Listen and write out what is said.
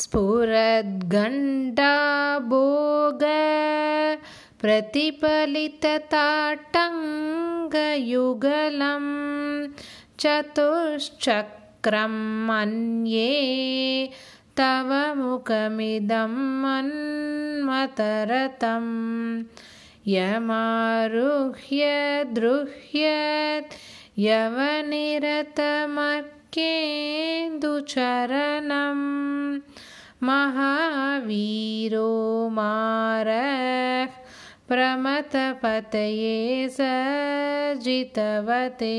स्फुरद्घण्टाभोग प्रतिफलितताटङ्गयुगलं चतुश्चक्रं मन्ये तव मुखमिदं मन्मतरतं यमारुह्य दृह्यत् यवनिरतमर्केन्दुचरणं महावीरो मारः प्रमथपतये सजितवते